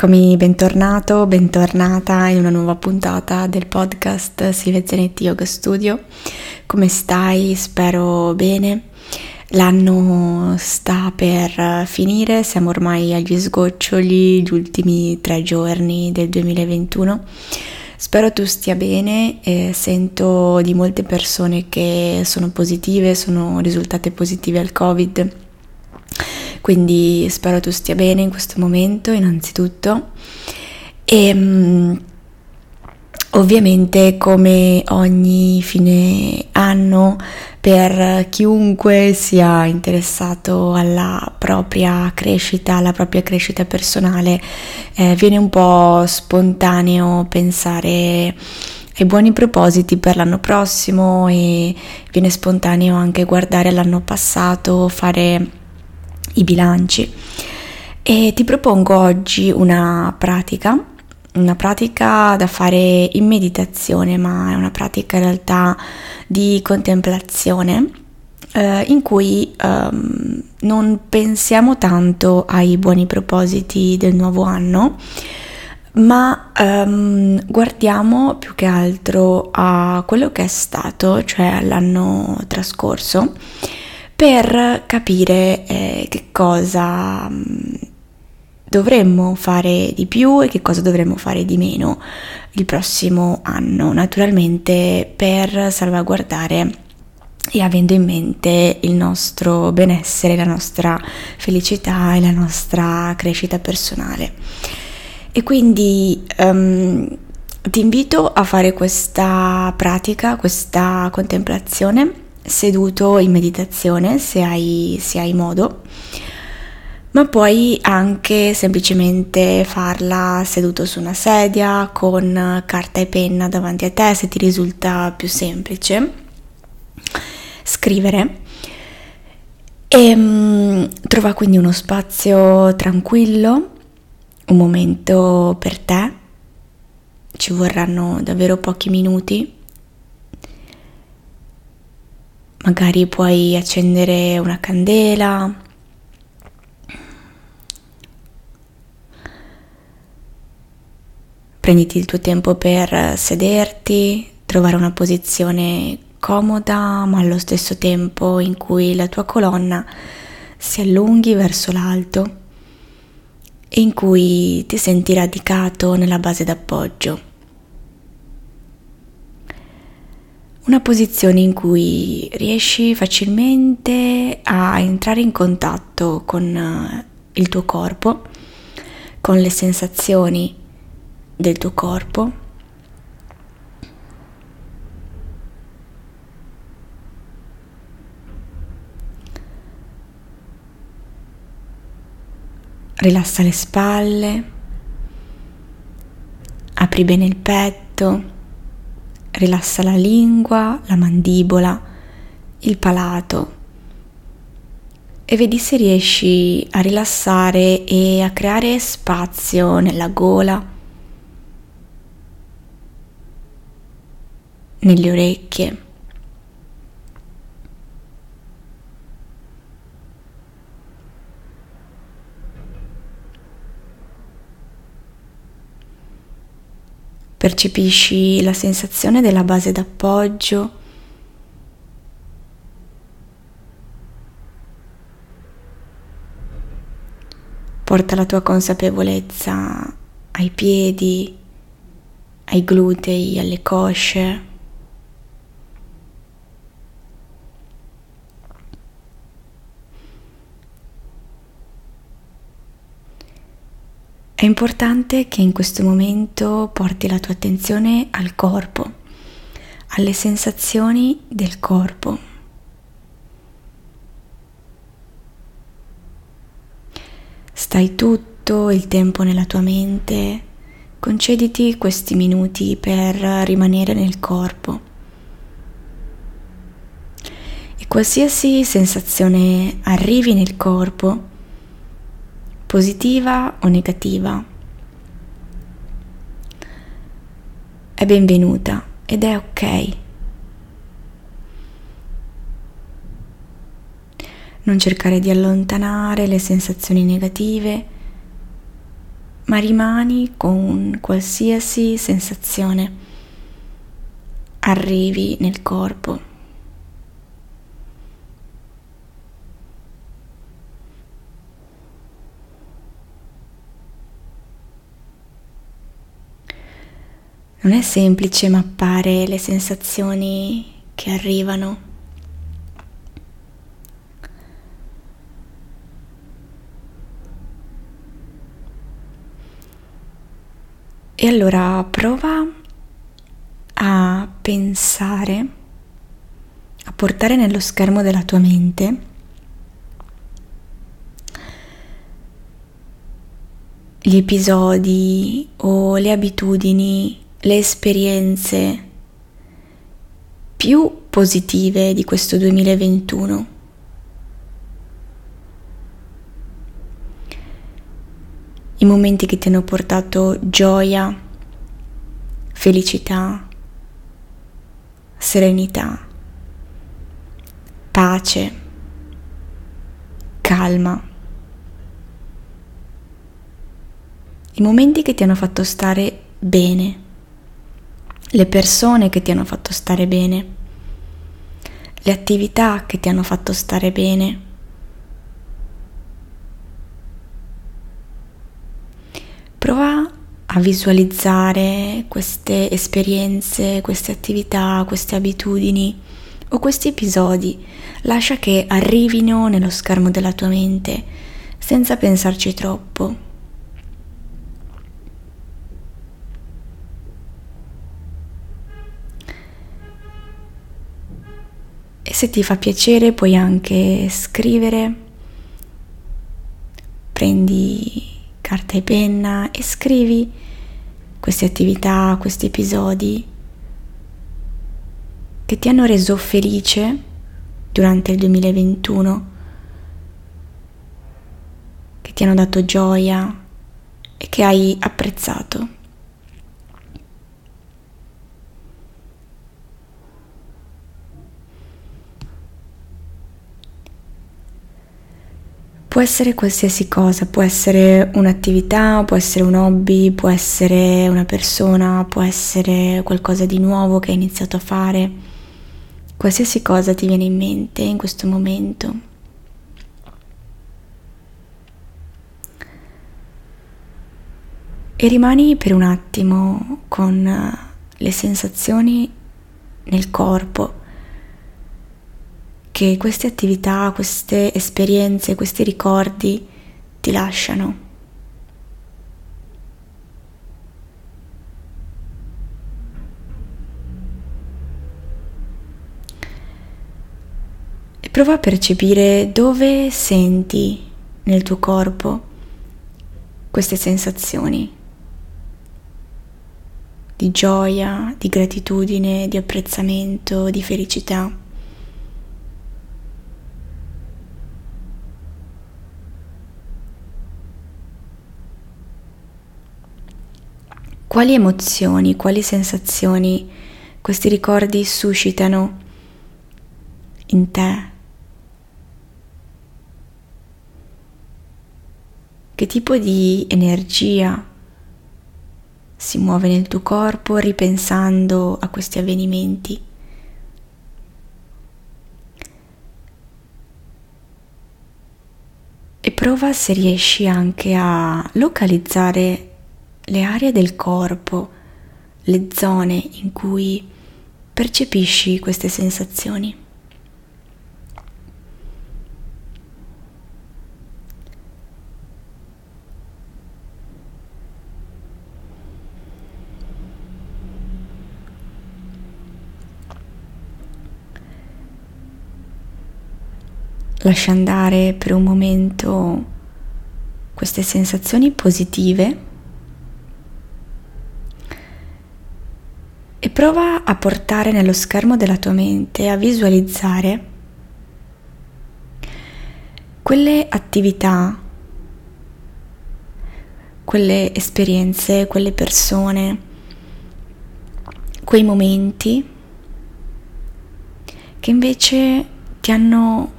Eccomi, bentornato, bentornata in una nuova puntata del podcast Silvia Zanetti Yoga Studio. Come stai? Spero bene. L'anno sta per finire, siamo ormai agli sgoccioli, gli ultimi tre giorni del 2021. Spero tu stia bene, eh, sento di molte persone che sono positive, sono risultate positive al Covid quindi spero tu stia bene in questo momento innanzitutto. E um, ovviamente come ogni fine anno per chiunque sia interessato alla propria crescita, alla propria crescita personale, eh, viene un po' spontaneo pensare ai buoni propositi per l'anno prossimo e viene spontaneo anche guardare l'anno passato, fare i bilanci. E ti propongo oggi una pratica, una pratica da fare in meditazione, ma è una pratica in realtà di contemplazione eh, in cui ehm, non pensiamo tanto ai buoni propositi del nuovo anno, ma ehm, guardiamo più che altro a quello che è stato, cioè l'anno trascorso per capire eh, che cosa mm, dovremmo fare di più e che cosa dovremmo fare di meno il prossimo anno, naturalmente per salvaguardare e avendo in mente il nostro benessere, la nostra felicità e la nostra crescita personale. E quindi um, ti invito a fare questa pratica, questa contemplazione seduto in meditazione se hai, se hai modo, ma puoi anche semplicemente farla seduto su una sedia con carta e penna davanti a te se ti risulta più semplice scrivere. E um, trova quindi uno spazio tranquillo, un momento per te, ci vorranno davvero pochi minuti magari puoi accendere una candela. Prenditi il tuo tempo per sederti, trovare una posizione comoda ma allo stesso tempo in cui la tua colonna si allunghi verso l'alto e in cui ti senti radicato nella base d'appoggio. Una posizione in cui riesci facilmente a entrare in contatto con eh, il tuo corpo, con le sensazioni del tuo corpo. Rilassa le spalle, apri bene il petto rilassa la lingua, la mandibola, il palato e vedi se riesci a rilassare e a creare spazio nella gola, nelle orecchie. Percepisci la sensazione della base d'appoggio. Porta la tua consapevolezza ai piedi, ai glutei, alle cosce. È importante che in questo momento porti la tua attenzione al corpo, alle sensazioni del corpo. Stai tutto il tempo nella tua mente, concediti questi minuti per rimanere nel corpo. E qualsiasi sensazione arrivi nel corpo, positiva o negativa, è benvenuta ed è ok. Non cercare di allontanare le sensazioni negative, ma rimani con qualsiasi sensazione arrivi nel corpo. Non è semplice mappare le sensazioni che arrivano. E allora prova a pensare, a portare nello schermo della tua mente gli episodi o le abitudini le esperienze più positive di questo 2021. I momenti che ti hanno portato gioia, felicità, serenità, pace, calma. I momenti che ti hanno fatto stare bene le persone che ti hanno fatto stare bene, le attività che ti hanno fatto stare bene. Prova a visualizzare queste esperienze, queste attività, queste abitudini o questi episodi. Lascia che arrivino nello schermo della tua mente senza pensarci troppo. Se ti fa piacere puoi anche scrivere, prendi carta e penna e scrivi queste attività, questi episodi che ti hanno reso felice durante il 2021, che ti hanno dato gioia e che hai apprezzato. Può essere qualsiasi cosa, può essere un'attività, può essere un hobby, può essere una persona, può essere qualcosa di nuovo che hai iniziato a fare. Qualsiasi cosa ti viene in mente in questo momento. E rimani per un attimo con le sensazioni nel corpo che queste attività, queste esperienze, questi ricordi ti lasciano. E prova a percepire dove senti nel tuo corpo queste sensazioni di gioia, di gratitudine, di apprezzamento, di felicità. Quali emozioni, quali sensazioni questi ricordi suscitano in te? Che tipo di energia si muove nel tuo corpo ripensando a questi avvenimenti? E prova se riesci anche a localizzare le aree del corpo, le zone in cui percepisci queste sensazioni. Lascia andare per un momento queste sensazioni positive prova a portare nello schermo della tua mente, a visualizzare quelle attività, quelle esperienze, quelle persone, quei momenti che invece ti hanno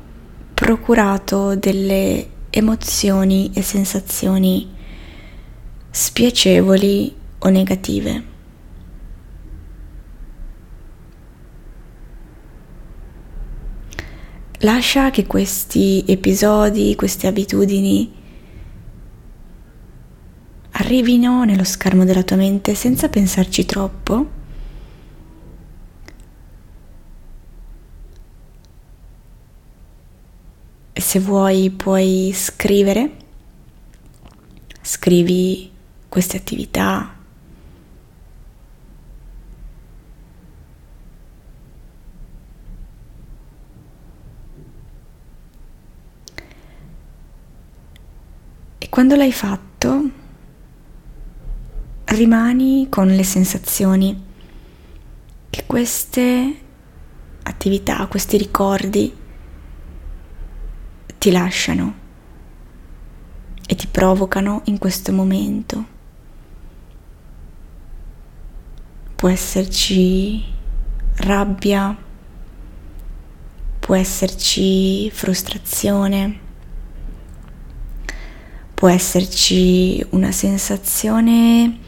procurato delle emozioni e sensazioni spiacevoli o negative. Lascia che questi episodi, queste abitudini arrivino nello schermo della tua mente senza pensarci troppo. E se vuoi puoi scrivere, scrivi queste attività, quando l'hai fatto, rimani con le sensazioni che queste attività, questi ricordi ti lasciano e ti provocano in questo momento. Può esserci rabbia, può esserci frustrazione può esserci una sensazione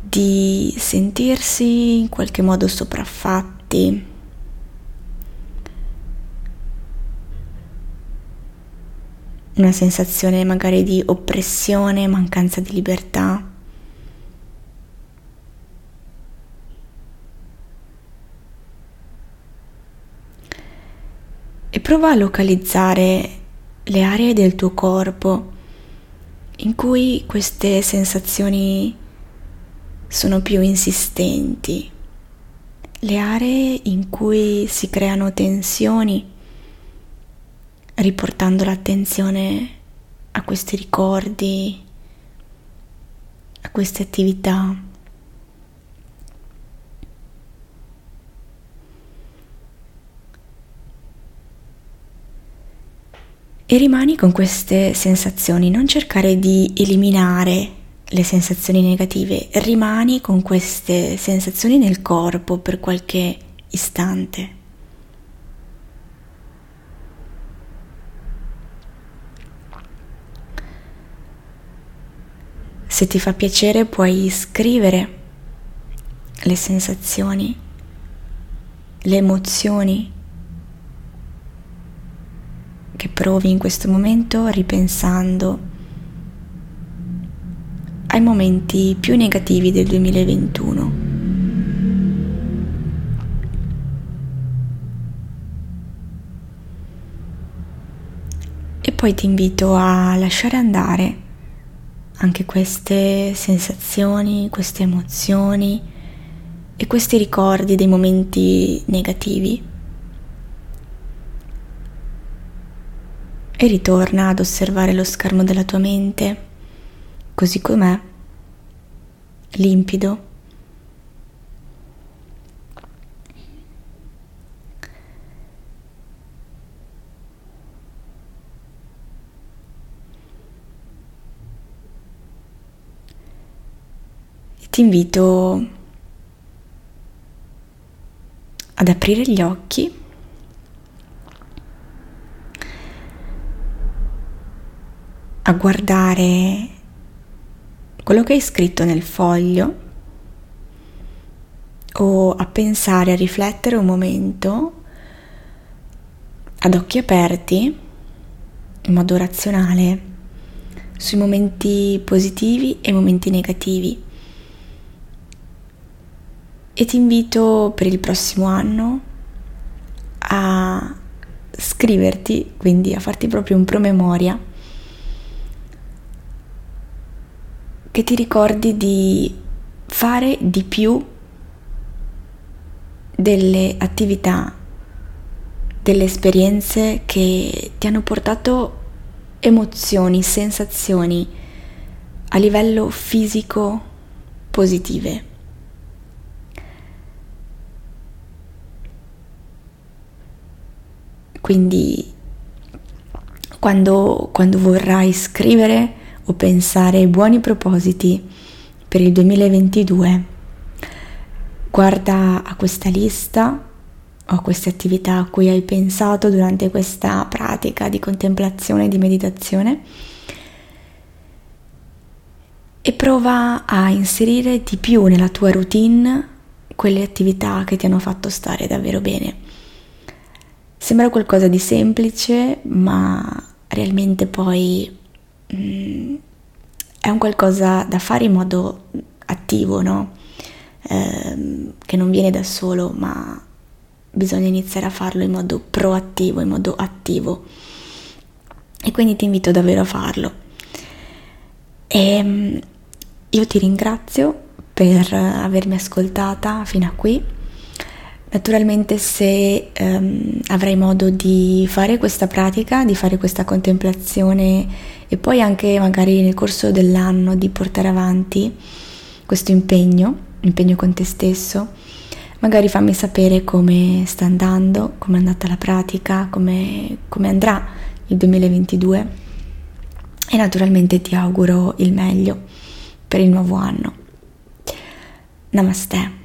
di sentirsi in qualche modo sopraffatti. Una sensazione magari di oppressione, mancanza di libertà. E prova a localizzare le aree del tuo corpo in cui queste sensazioni sono più insistenti, le aree in cui si creano tensioni, riportando l'attenzione a questi ricordi, a queste attività. E rimani con queste sensazioni, non cercare di eliminare le sensazioni negative, rimani con queste sensazioni nel corpo per qualche istante. Se ti fa piacere puoi scrivere le sensazioni, le emozioni che provi in questo momento ripensando ai momenti più negativi del 2021. E poi ti invito a lasciare andare anche queste sensazioni, queste emozioni e questi ricordi dei momenti negativi e ritorna ad osservare lo schermo della tua mente. Così com'è, limpido. Ti invito ad aprire gli occhi guardare quello che hai scritto nel foglio o a pensare, a riflettere un momento ad occhi aperti, in modo razionale, sui momenti positivi e momenti negativi. E ti invito per il prossimo anno a scriverti, quindi a farti proprio un promemoria che ti ricordi di fare di più delle attività, delle esperienze che ti hanno portato emozioni, sensazioni a livello fisico positive. Quindi quando, quando vorrai scrivere o pensare ai buoni propositi per il 2022, guarda a questa lista o a queste attività a cui hai pensato durante questa pratica di contemplazione e di meditazione e prova a inserire di più nella tua routine quelle attività che ti hanno fatto stare davvero bene. Sembra qualcosa di semplice, ma realmente poi mm, è un qualcosa da fare in modo attivo, no? Eh, che non viene da solo, ma bisogna iniziare a farlo in modo proattivo, in modo attivo. E quindi ti invito davvero a farlo. E ehm, io ti ringrazio per avermi ascoltata fino a qui. Naturalmente se um, avrai modo di fare questa pratica, di fare questa contemplazione e poi anche magari nel corso dell'anno di portare avanti questo impegno, impegno con te stesso, magari fammi sapere come sta andando, come è andata la pratica, come, come andrà il 2022 e naturalmente ti auguro il meglio per il nuovo anno. Namaste.